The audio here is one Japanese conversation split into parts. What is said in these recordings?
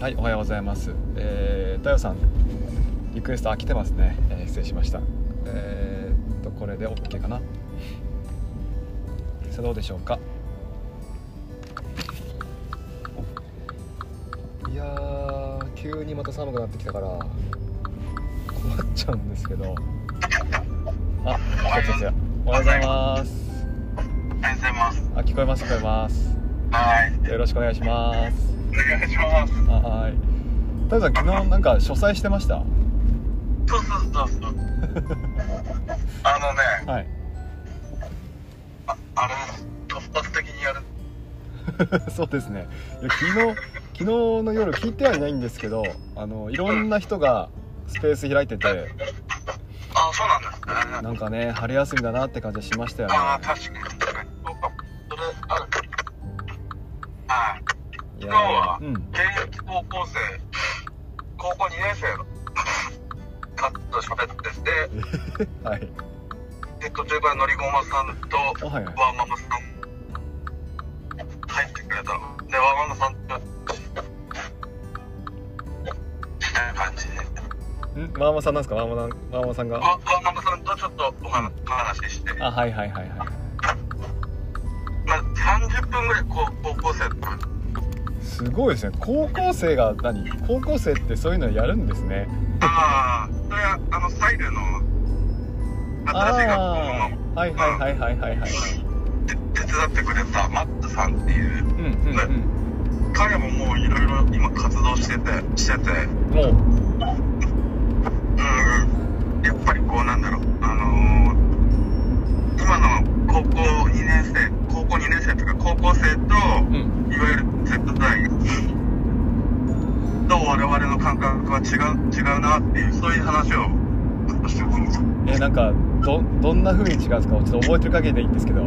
はい、おはようございます。えー、太陽さん、リクエスト飽きてますね。えー失礼しました。えー、っと、これで OK かな？さあ、どうでしょうか？いやー、急にまた寒くなってきたから、困っちゃうんですけど。あ、っとおはようございます。おはようございます。あ、聞こえます、聞こえます。はい。よろしくお願いします。お願いします。はーい。太陽さん、昨日なんか書斎してました？そうそうそうそう。あのね、はい。ああれ、突発的にやる。そうですねいや昨日昨日の夜聞いてはいないんですけどあのいろんな人がスペース開いててあ、そうなんですね。なんかね春休みだなって感じしましたよねあ、確かに。それ、ある。はい。今日はうん。現役高校生、高校2年生の方と喋ってて、はい。で、途中からのりごまさんと、ワーママさん。入ってくれたの。でワーママさんとした感じでん？マーマさんなんですか？マーマさんマさんが？ワワーママさんとちょっとお話しして。あはいはいはいはいすごいですね。高校生が何？高校生ってそういうのやるんですね。ああそれはあのサイルの新しい学校ああはいはいはいはいはいはい。手伝ってくれたマットさんっていう。うんうん彼ももういろいろ今活動しててしてて。うんもううんうんやっぱりこうなんだろうあのー、今の高校2年生高校2年生というか高校生とうんいわゆる Z 代と我々の感覚は違う違うなっていうそういう話をえなんかどどんな風に違うんですかちょっと覚えてる限りでいいんですけど。い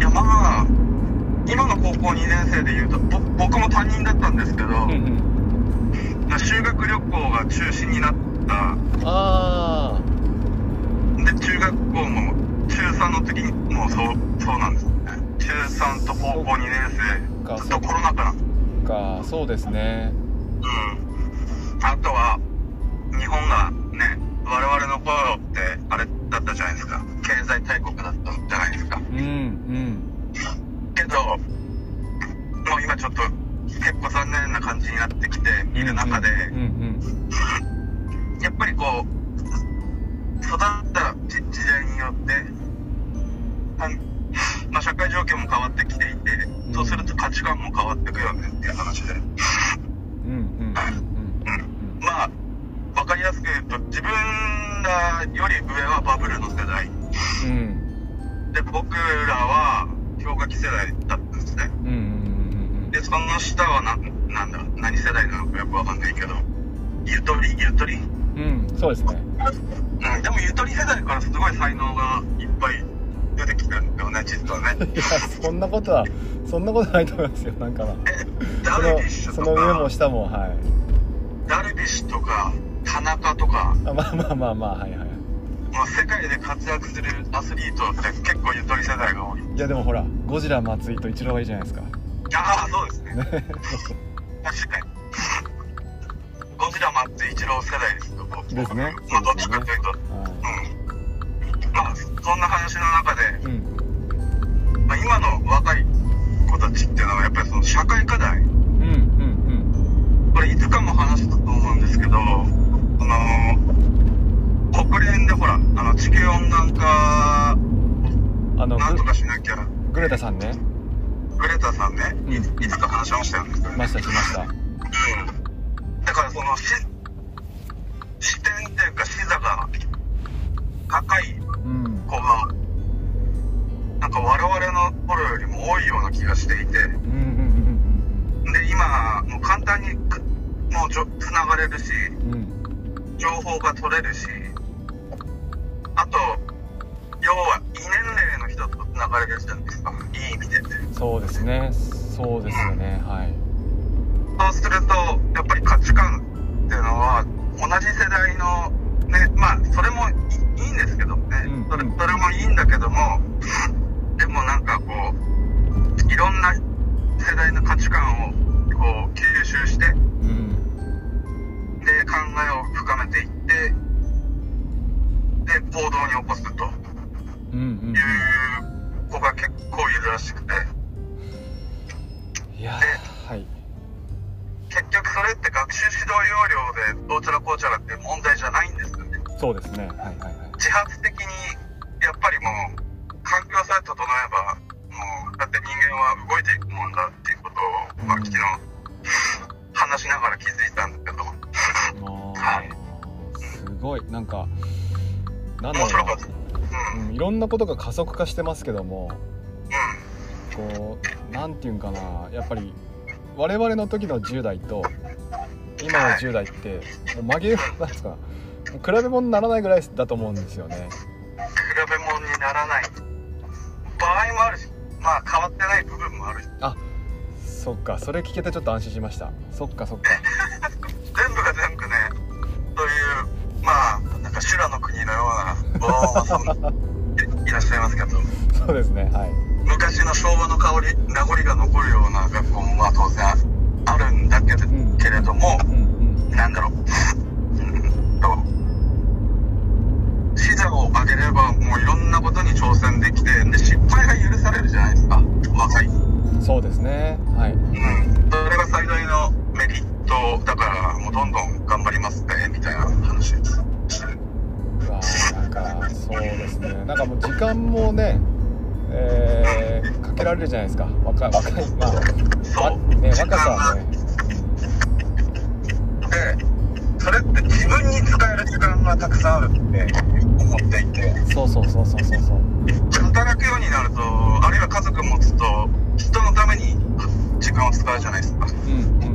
やまあ今の高校2年生でいうとぼ僕も担任だったんですけど、うんうん。まあ修学旅行が中止になった。あで中学校も中3の時にもうそうそうなんですね。中3と高校2年か生ずっとコロナ禍なあかそうですねうん。あとはそんなことないと思いますよなんか。なえそのその上もか下もはい。ダルビッシュとか田中とか。あまあまあまあまあはいはいもう世界で活躍するアスリートって結構ゆとり世代が多い。いやでもほらゴジラ松井とイチローがいいじゃないですか。ああそうですね。ね 確かに。ゴジラマッツイチロー世代ですよ僕。ですね。まあどっちかというと。はうん。まあそんな話の中で、いうん。まあ、今のたちっていうのはやっぱりその社会課題。うんうんこれいつかも話したと思うんですけど、あの国連でほら、あの地球温暖化うんあのなんとグかしなきゃ、グレタさんね。グレタさんね、いうんいつか話しましたよね。しましたしました。うん。だからその加速化してますけどもうこうなんていうんかなやっぱり我々の時の10代と今の10代ってもう曲げなんですか比べ物にならないぐらいだと思うんですよね。ん比べ物にならない。場合もあるしまあ変わってない部分もあるし。あそっかそれ聞けてちょっと安心しました。そっかそっか。全部が全部ねそういうまあなんか修羅の国のようなおーそうですねはい。昔の昭和の香り名残が残るような学校もまあ当然あるんだけど,、んけれどもうん。うん。なんだろう。視座を上げればもういろんなことに挑戦できてで失敗が許されるじゃないですか。若い、うそうですね。はいそうわね時間若さ。でそれって自分に使える時間がたくさんあるって思っていて。そうそうそうそうそう。そう働くようになるとあるいは家族持つと人のために時間を使うじゃないですか。うんうんうん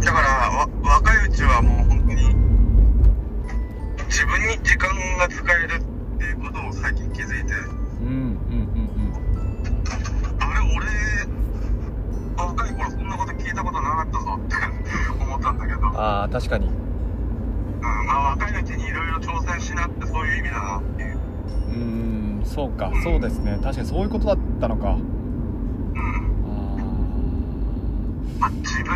だからわ若いうちはもう本当に自分に時間が使えるっていうことを最近気づいて。うんうんって思ったんだけど、うん、ああ確かに。まあ若いうちにいろいろ挑戦しなってそういう意味だなっていう、うーんそうか。そうですね。確かにそういうことだったのか。うん。あまあ、自分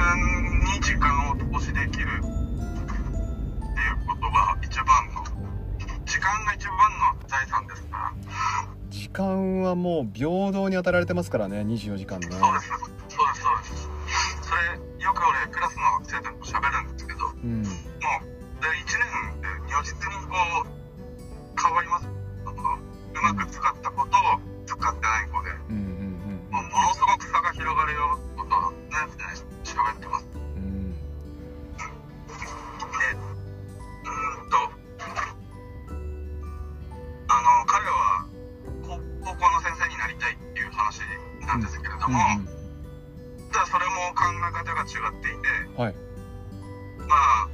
に時間を投資できるっていうことが一番の時間が一番の財産ですから。ー時間はもう平等に与えられてますからね24時間ねそうです。そうです。そうです。それ俺クラスの生徒と喋るんですけどもううんで1年で如実にこう変わります。うまく使ったことを使ってない子でうんうんもうものすごく差が広がるよってことはね喋ってます。うん。うん。でうーんとあの彼は高高校の先生になりたいっていう話なんですけれども、ただそれも考え方が違っていてはい。まあ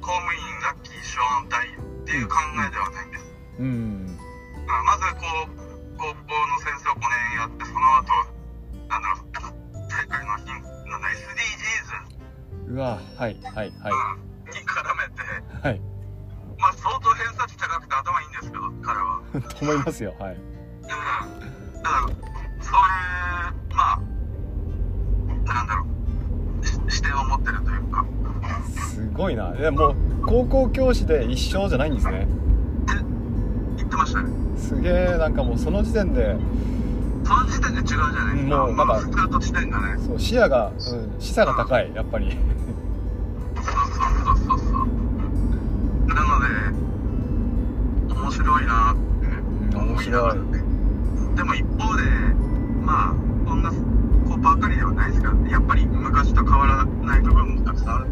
公務員ラッキー小安隊っていう考えではないんです、うん。まあまずこう高校の先生を5年やってその後なんだろう世界の貧なんだ SDGs うわはいはいはに絡めていはい。まあ相当偏差値高くて頭いいんですけど彼は。と 思いますよはい。うん。だからそういうまあなんだろう。し視点を持ってるというか。すごいな。でもう高校教師で一生じゃないんですね。言ってましたね。すげえなんかもうその時点で。その時点で違うじゃないですか。もうなんか普通と視点がね。そう視野が、うん、視野が高いやっぱり。そうそうそうそう。そうなので面白いなって思いながらね。でも一方でまあこんな子ばかりではないですからねと変わらない部分もたくさんある。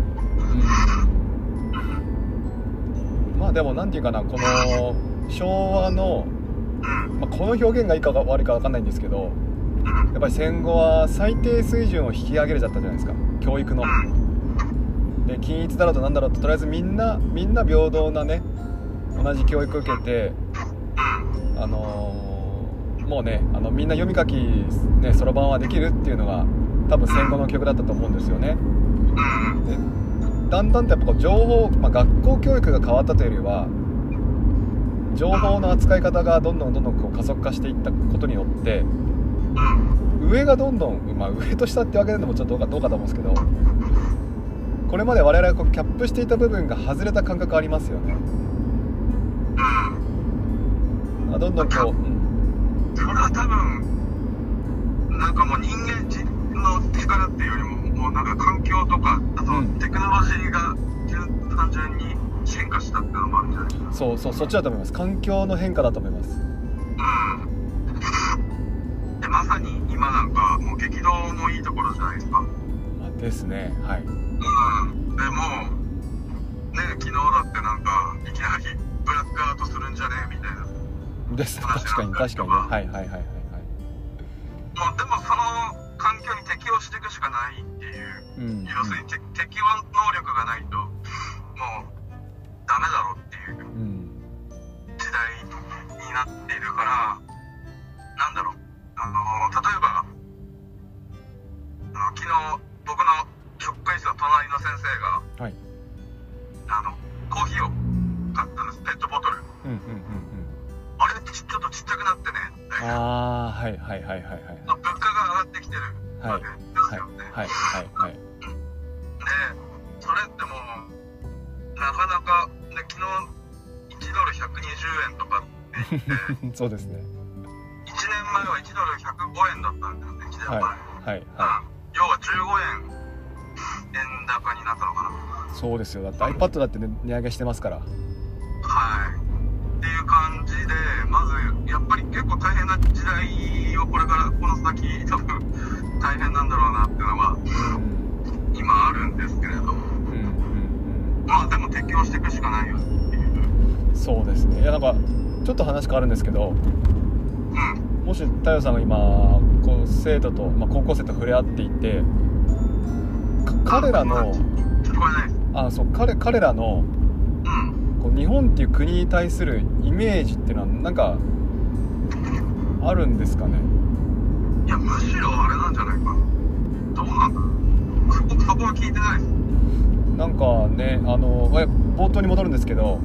まあでもなんていうかなこの昭和の、まあ、この表現がいいか悪いか分かんないんですけどやっぱり戦後は最低水準を引き上げれちゃったじゃないですか。教育の。で均一だろうとなんだろうととりあえずみんなみんな平等なね同じ教育受けてあのーもうねあのみんな読み書きねそろばんはできるっていうのが多分戦後の教育だったと思うんですよね。でだんだんとやっぱこう情報、まあ、学校教育が変わったというよりは情報の扱い方がどんどんどんどんこう加速化していったことによって上がどんどん、まあ、上と下って分けるのもちょっとどうかどうかと思うんですけどこれまで我々がこうキャップしていた部分が外れた感覚ありますよね。どんどんこう、うん。それは多分なんかもう人間人の力っていうよりももうなんか環境とかあとうん。テクノロジーが純単純に進化したっていうのもあるんじゃないですか。そうそうそっちだと思います。環境の変化だと思います。うん。でまさに今なんかもう激動のいいところじゃないですか。あですね。はい。うん。でもね昨日だってなんかいきなりブラックアウトするんじゃね？みたいな。です。確かに確かにね。はいはいはいうんですよだってね、値上げしてますから。はい。っていう感じでまずやっぱり結構大変な時代をこれからこの先多分大変なんだろうなっていうのはうん。今あるんですけれども。うんうんまあでも適応していくしかないよっていう。うんそうですね。いやなんかちょっと話変わるんですけどうん。もし太陽さんが今こう生徒と、まあ、高校生と触れ合っていてか彼らの聞こえないですあそう彼彼らのうん。こう日本っていう国に対するイメージっていうのはなんかあるんですかね？いやむしろあれなんじゃないかな。どうなんだろう。そこは聞いてないです。なんかねあのえ冒頭に戻るんですけど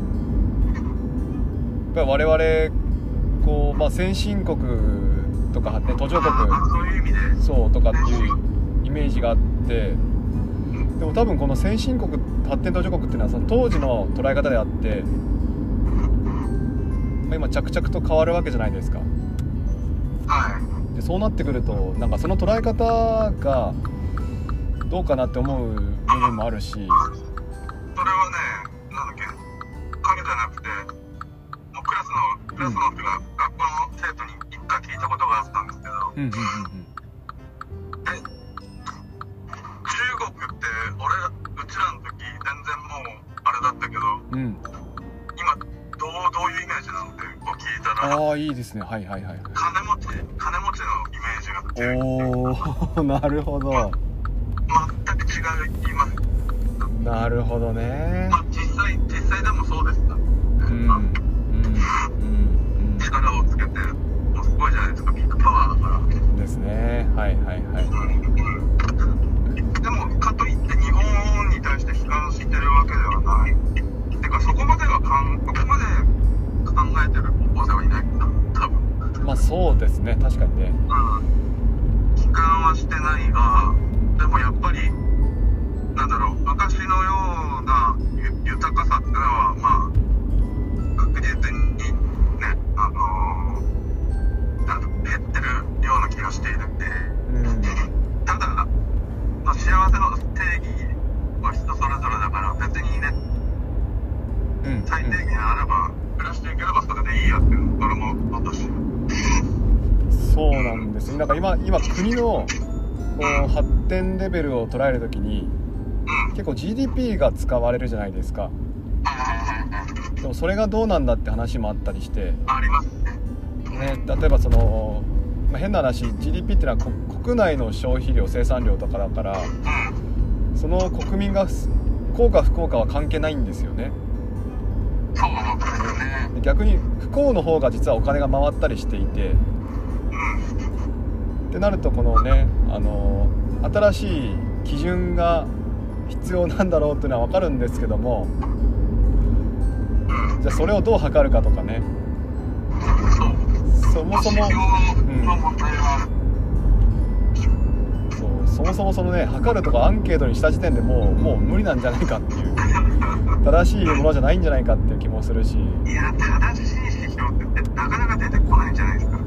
やっぱり我々こう、まあ、先進国とか、ね、途上国そうとかっていうイメージがあってでも多分この先進国発展途上国っていうのはその当時の捉え方であって、まあ、今着々と変わるわけじゃないですか。はい。でそうなってくるとなんかその捉え方がどうかなって思う部分もあるし。それはねなんだっけ影じゃなくてもうクラスのクラスのっていうか、学校の生徒に一回聞いたことがあったんですけどうんうんうんえああいいですね。はいはいはい金持ち金持ちのイメージがおお なるほど。全く違います。なるほどね。ま捉えるときにうん結構 GDP が使われるじゃないですか。でもそれがどうなんだって話もあったりして、ねね、例えばその、まあ、変な話 GDP っていうのはこ国内の消費量生産量とかだからうんその国民が幸か不幸かは関係ないんですよね。逆に不幸の方が実はお金が回ったりしていてうんってなるとこのねあの新しい基準が必要なんだろうっていうのは分かるんですけどもうんじゃあそれをどう測るかとかね。そもそも指標の問題はあるそうそももそもそのね測るとかアンケートにした時点でもうもう無理なんじゃないかっていう正しいものじゃないんじゃないかっていう気もするし。いや正しい指標ってなかなか出てこないんじゃないですか。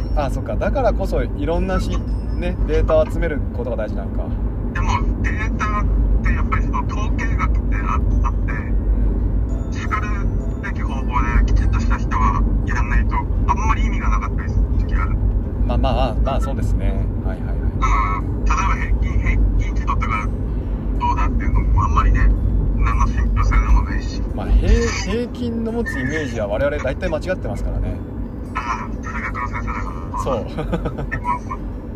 だあそっか。だからこそいろんなし、ね、データを集めることが大事なのかデータってやっぱりその統計学ってああってしかるべき方法できちっとした人がやんないとあんまり意味がなかったりする時がある。まあまあまあそうですね。はいはいはい。うん例えば平均平均値取ったからどうだっていうのもあんまりね何の信憑性でもないし。まあ平平均の持つイメージは我々大体間違ってますからね。ああ数学の先生だから。そう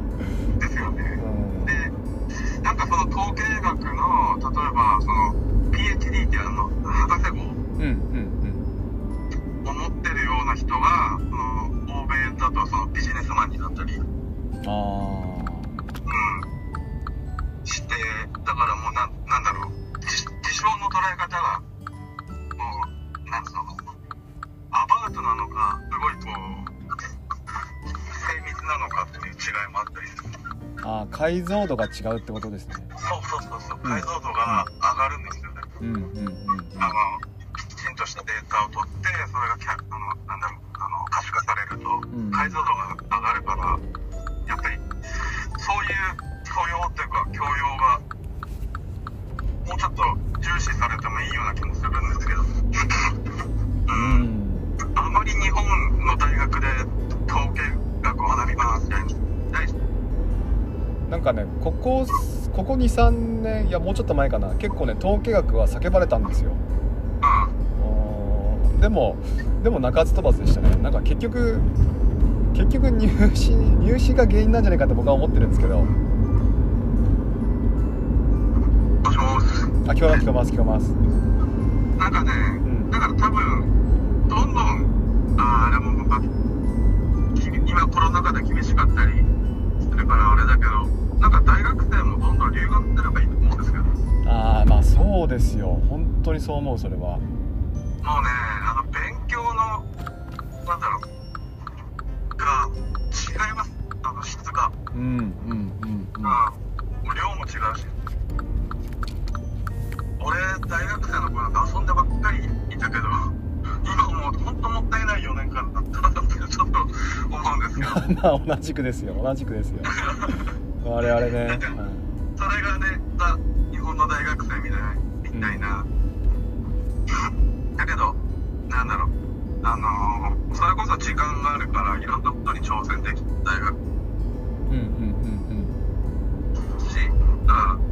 なんかその統計学の例えばその PhD っていうあの博士号を持ってるような人がその欧米だとそのビジネスマンになったり、うん、うん。あしてだからもうなんなんだろう。事事象の捉え方があー解像度が違うってことですね。そうそうそうそう。うん。解像度が上がるんですよね、うんうんうんあのきちんとしたデータを取ってそれがキャあのなんだろうあの可視化されるとうん。解像度が上がるからやっぱりそういう素養っていうか教養がもうちょっと重視されてもいいような気もするんですけど、かねここここ23年いやもうちょっと前かな結構ね統計学は叫ばれたんですよ。でもでも鳴かず飛ばずでしたね。なんか結局結局入試入試が原因なんじゃないかって僕は思ってるんですけど。あ聞こえます聞こえます聞こえます。なんかね、んだから多分、どんどん、あーでも、今コロナ禍で厳しかったりするからあれだけど、なんか大学生もどんどん留学すればいいと思うんですけど、もうね、ああまあそうですよ。本当にそう思うそれは。あの、勉強の、なんだろう、が違います、あの、質が。うんうんうんうん。まあ、もう量も違うし。俺、大学生の頃なんか遊んでばっかりいたけど、今もう本当もったいない4年間だったなってちょっと思うんですけど。まあ同じくですよ。同じくですよ我々ね、それがね、ザ・日本の大学生みたいな、みたいな。だけど、なんだろう、あのーそれこそ時間があるから、いろんなことに挑戦できる大学うん、うんうんし、うん。で、そ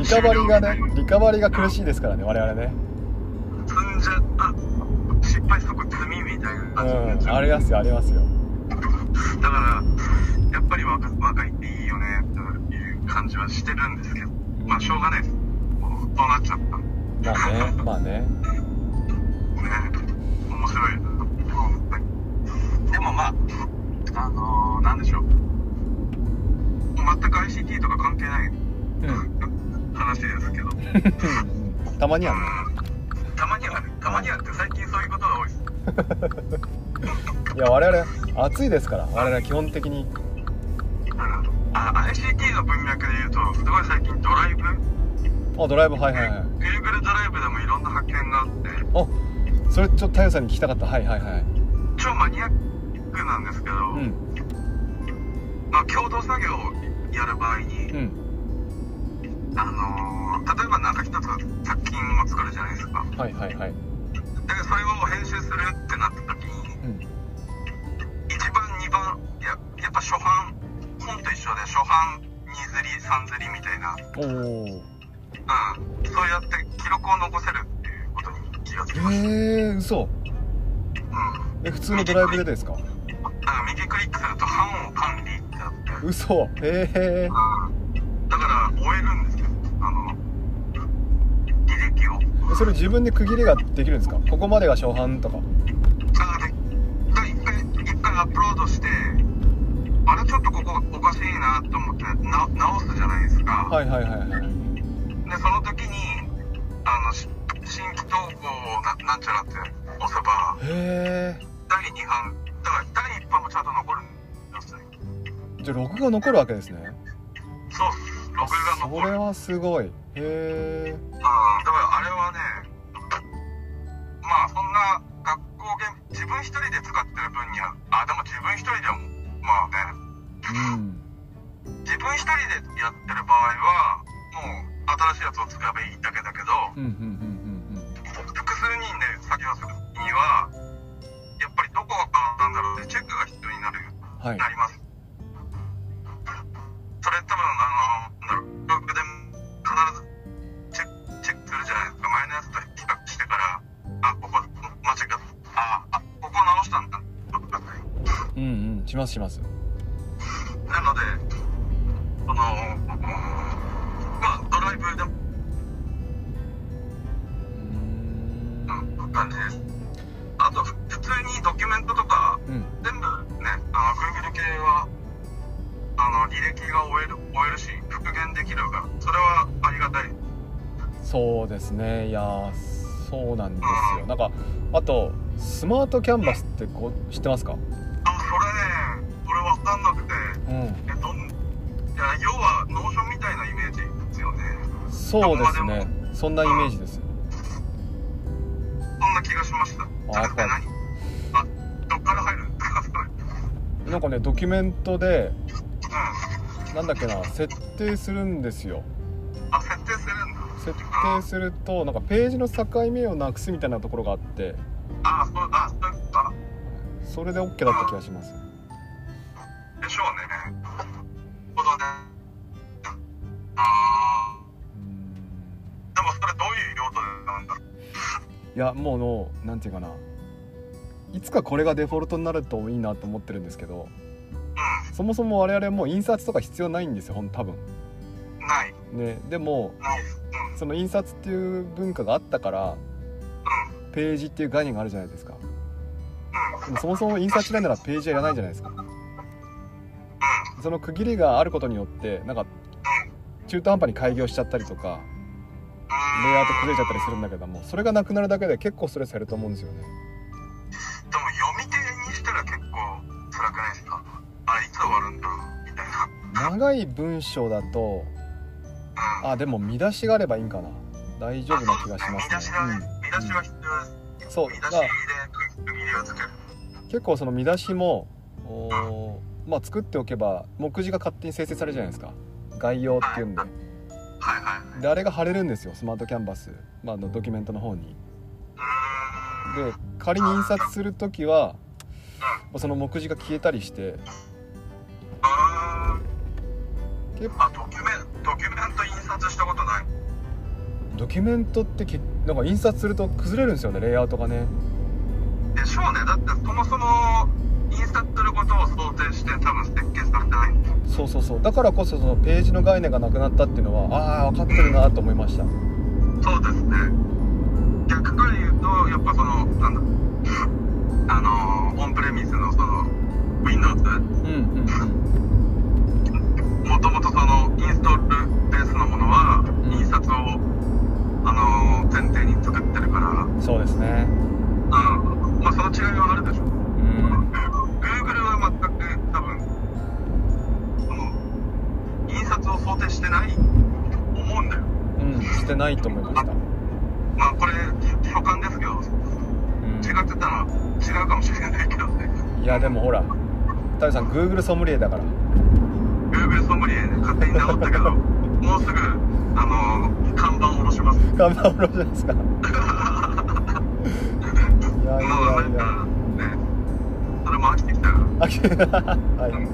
リリカバリーがねリカバリーが苦しいですからね我々ね積んじゃあ失敗即積みみたいなう。うんありますよありますよだから、やっぱり若若いっていいよねっていう感じはしてるんですけど、まあしょうがないです。そうなっちゃった。まあねまあねね、面白い。でもまあ、あのー、なんでしょう。全く ICT とか関係ないうん話ですけど、たまにはね。うん。たまにはね、たまにはって最近そういうことが多いです。いや我々暑いですから。我々は基本的に。あ ICT の文脈で言うと、すごい最近ドライブ、あドライブはいはいはい。Google ドライブでもいろんな発見があって、あそれちょっと太陽さんに聞きたかった。はいはいはい。超マニアックなんですけど、うん。まあ、共同作業をやる場合に、うん作品を作るじゃないですか。はいはいはい。だけどそれを編集するってなった時に、うん。1番、2番、いや、やっぱ初版、本と一緒で初版、2釣り、3釣りみたいな、おおうん、そうやって記録を残せるっていうことに気がつきました。へえ嘘。うん。え普通のドライブでですか？だから右クリックすると版を管理ってあって、嘘。へえうん。だから終えるんですよ。あの、履歴を。それ自分で区切りができるんですか？ここまでが初版とか。あでがアップロードしてあれちょっとここおかしいなと思ってな直すじゃないですか、はいはいはいはい。でその時にあのし新規投稿ななんちゃらって押せばへえ。第2版だから第1版もちゃんと残るんですね。じゃあログが残るわけですね。そうっす。ログがそ残る。れはすごい。へえ。ああ自分一人で使ってる分にはあでも自分一人でもまあね。うん自分一人でやってる場合はもう新しいやつを使えばいいだけだけどうんうんうん複数人で作業するにはやっぱりどこがなんだろうねチェックが必要になるうんはい。なりますします。なのでそのまあドライブでも。うん感じです。あと普通にドキュメントとかうん。全部ねあの Google 系はあの履歴が終える終えるし復元できるからそれはありがたい。そうですね。いやーそうなんですよ。なんかあとスマートキャンバスってこう知ってますか？そうですね。そんなイメージです。そんな気がしました。じゃなくてやっぱ何あどっから入る？なんかねドキュメントでうん。なんだっけな設定するんですよ。あ設定するんだ。設定するとなんかページの境目をなくすみたいなところがあって。あそうあそういうことか。それで OK だった気がしますやもうのなんていうかな。いつかこれがデフォルトになるといいなと思ってるんですけどうそもそも我々もう印刷とか必要ないんですよほん多分。んない。ねでもその印刷っていう文化があったからうん。ページっていう概念があるじゃないですか。うん。でもそもそも印刷しないならページはいらないじゃないですか。うん。その区切りがあることによってなんか中途半端に開業しちゃったりとかレイアウト崩れちゃったりするんだけどもそれがなくなるだけで結構ストレス減ると思うんですよね。でも読み手にしたら結構辛くないですか？あれいつ終わるんだみたいな。長い文章だとうん。あでも見出しがあればいいんかな。大丈夫な気がします見出しだね、見出しは必要です、うん、そう見出しでをつける結構その見出しもおーまあ作っておけば目次が勝手に生成されるじゃないですか。概要っていうんではいはいであれが貼れるんですよスマートキャンバス、まあ、あのドキュメントの方に。で仮に印刷する時はその目次が消えたりして。あ結ーあドキュメンドキュメント印刷したことない。ドキュメントってけなんか印刷すると崩れるんですよねレイアウトがね。でしょうね。だってそもそも印刷することを想定して多分設計されてない。そうそうそう。だからこそそのページの概念がなくなったっていうのはああ分かってるなと思いました。そうですね。逆から言うとやっぱそのなんだあのオンプレミスのその Windows うんうんもともとそのインストールベースのものはうん。印刷を、あの前提に作ってるから、うんそうですね。うんまあ、その違いはあるでしょう想定してないと思うんだよ。うんしてないと思いました、まあこれ所感ですけどうん。違ってたら違うかもしれないけどね。いやでもほら太陽さん Google ソムリエだから。Google ソムリエね勝手に名乗ったけど もうすぐあの看板下ろします。頑張ろうじゃないですか いや。いまあなんやいやかねそれも飽きてきたから。あきはい。え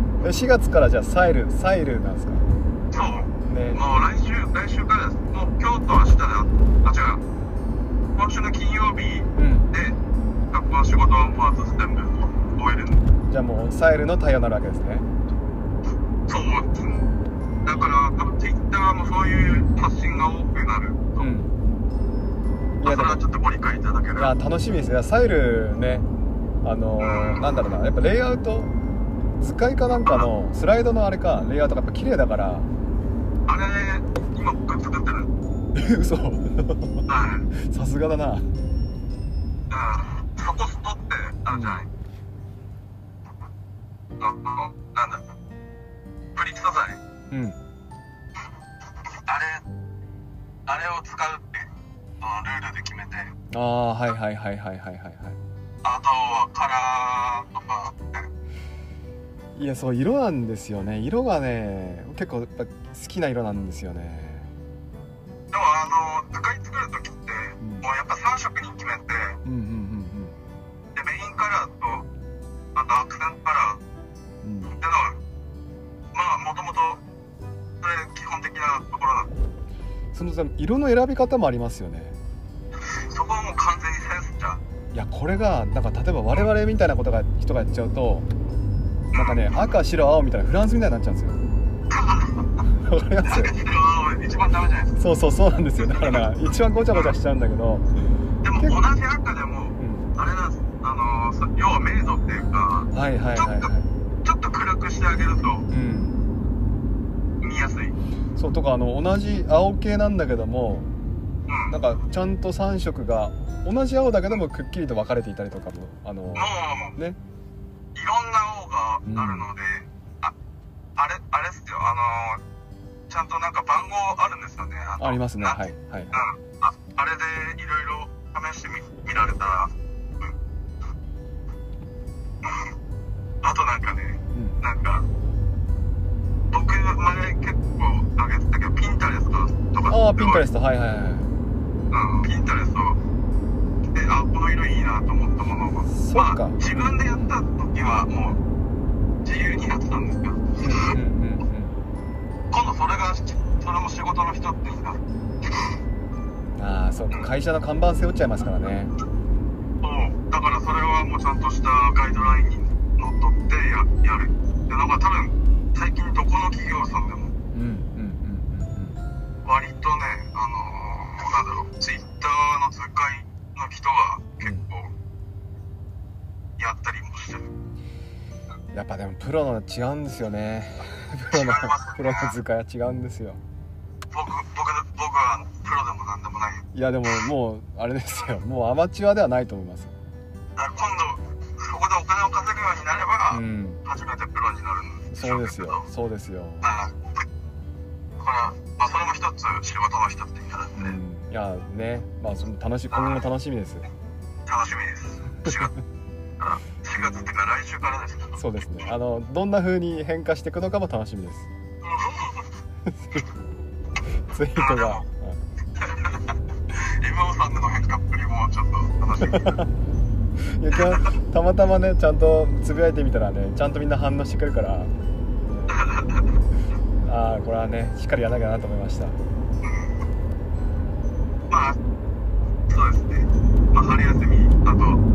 4月からじゃあサイルサイルなんですか？そう。ね。もう来週来週からです。もう今日と明日であ違う。今週の金曜日うん。で学校の仕事ワンパーツ全部終える。じゃあもうサイルの対応になるわけですね。そう。だから多分 Twitter もそういう発信が多くなると、うん。いまあ、それはちょっとご理解いただければ。楽しみです。ねサイルねあのーなんだろうなやっぱレイアウト図解かなんかのスライドのあれかレイアウトがやっぱ綺麗だから。あれ今僕作ってる？え 嘘。はい。さすがだな。うん。そこストってあるじゃない、あのなんだプリク素材？うん。あれあれを使うってそのルールで決めて。ああはいはいはいはいはいはいはい。あとはカラーとかいやそう色なんですよね。色がね結構やっぱ好きな色なんですよね。でもあの図解作る時ってうん。もうやっぱ3色に決めてうんうんうんでメインカラーとあとアクセントカラーうん。いうのはまあもともとそれ基本的なところなんで。そのさ色の選び方もありますよね。そこはもう完全にセンスじゃん。いやこれがなんか例えば我々みたいなことが人がやっちゃうとなんかね赤白青みたいなフランスみたいになっちゃうんですよ。わかります？一番ダメじゃないですか。そうそうそうなんですよ。だからな一番ごちゃごちゃしちゃうんだけど、でも同じ赤でもうん、あれなんです。あのそ要は明度っていうかはいはいはいはい。ちょっと暗くしてあげるとうん見やすい。そうとかあの同じ青系なんだけどもうん。なんかちゃんと3色が同じ青だけどもくっきりと分かれていたりとかもあのもうね。いろんなあるので、ああれあれっすよ。あのちゃんとなんか番号あるんですよね。のありますね。なはいはい。うん。ああれでいろいろ試してみ見られたら、うん。あとなんかねうん。なんか僕前結構上げてたけどピンタレストとかああピンタレススト。はいはいはい。うんピンタレスト。であこの色いいなと思ったものを。まあ自分でやった時はもう自由にやってたんですけどうんうんうん。今度それがそれも仕事の一つになるうんああそうか。会社の看板背負っちゃいますからね。そうだからそれはもうちゃんとしたガイドラインにのっとってややる。ってのが多分最近どこの企業さんでも割とねあのーなんだろうツイッターの図解の人が結構やったりやっぱでもプロの違うんですよね。プロのプロの図解は違うんですよ。僕僕僕はプロでもなんでもない。いやでももうあれですよ。もうアマチュアではないと思います。だから今度そこでお金を稼ぐようになれば、うん。初めてプロになるんでしそうですよ。そうですよ。あだから、まあ、それも一つ仕事の一つになるんで、うん。いやね。まあその楽し今後も楽しみです楽しみです。4月から4月っていうか来週からですけどそうですね。あのどんな風に変化していくのかも楽しみです。ツイートが、MO さんでの変化っぷりもちょっと楽しみうんいや今日たまたまねちゃんとつぶやいてみたらねちゃんとみんな反応してくるから。ああこれはねしっかりやらなきゃなと思いました。まあそうですね。まあ春休みあと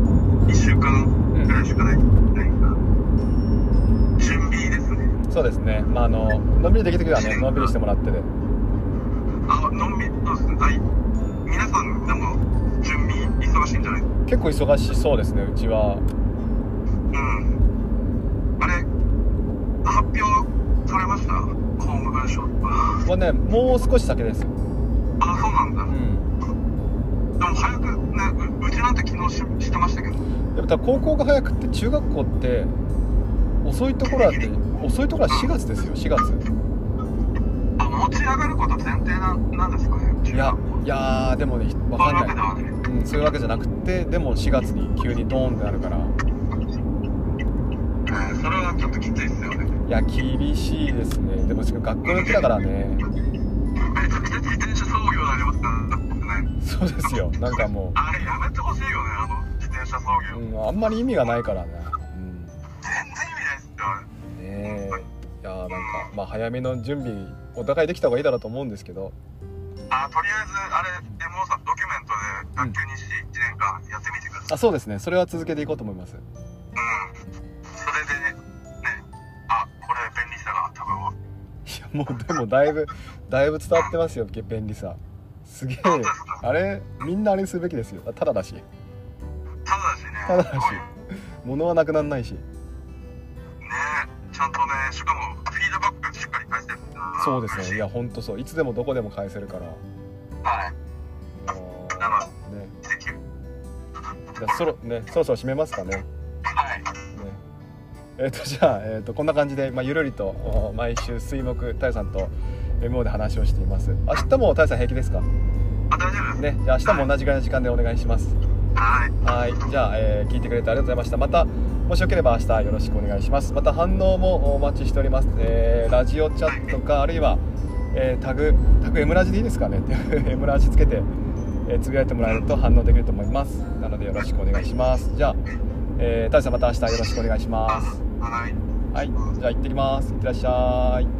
1週間ぐらいしかない,、ないか。ら準備ですね。そうですね。まああののんびりできる時はね のんびりしてもらってであのんびりそうですね。はい皆さんでも準備忙しいんじゃない？結構忙しそうですねうちは。うん。あれ発表されました？公務文書。とかはねもう少し先です。あそうなんだ、うん。でも早くねううちなんて昨日ししてましたけどやっぱ高校が早くって中学校って遅いところだって遅いところは4月ですよ4月。あ持ち上がること前提なんなんですかねいやいやーでもねわかんそういうわけん、そういうわけじゃなくてでも4月に急にドーンってなるから。えーそれはちょっときついですよね。いや厳しいですね。でも学校の木だからね。めちゃくちゃ自転車操業になりますからね。そうですよ。なんかもあれやめてほしいよねう、業、うん、あんまり意味がないからね、うん、全然意味ないっすよ。ねえ。いやーなんかまあ早めの準備お互いできた方がいいだろうと思うんですけど。あとりあえずあれ MO さんドキュメントで学級日誌1年間やってみてください、あそうですね。それは続けていこうと思います。うん。それでねあこれ便利さが多分。いやもうでもだいぶ だいぶ伝わってますよ便利さ。すげえ。あれ？みんなあれにするべきですよ。ただだしただだしねただだしすごい物はなくならないし。ねちゃんとねしかもフィードバックしっかり返せるそうですね。いや本当そう。いつでもどこでも返せるから。はい。ね。じゃあそろねそろそろ締めますかね。ねはい。えっ、とじゃあ、えー、とこんな感じで、まあ、ゆるりとお毎週水木太陽さんと MO で話をしています。明日も太陽さん平気ですか？あ大丈夫です。ね。じゃあ明日も同じぐらいの時間でお願いします。はいはい。じゃあ、えー聞いてくれてありがとうございました。またもしよければ明日よろしくお願いします。また反応もお待ちしております、えーラジオチャットかあるいは、えータグタグ M ラジでいいですかね？M ラジつけて、えーつぶやいてもらえると反応できると思います。なのでよろしくお願いします。じゃあ、えー、太陽さんまた明日よろしくお願いします。はい。はい。じゃあ行ってきます。いってらっしゃい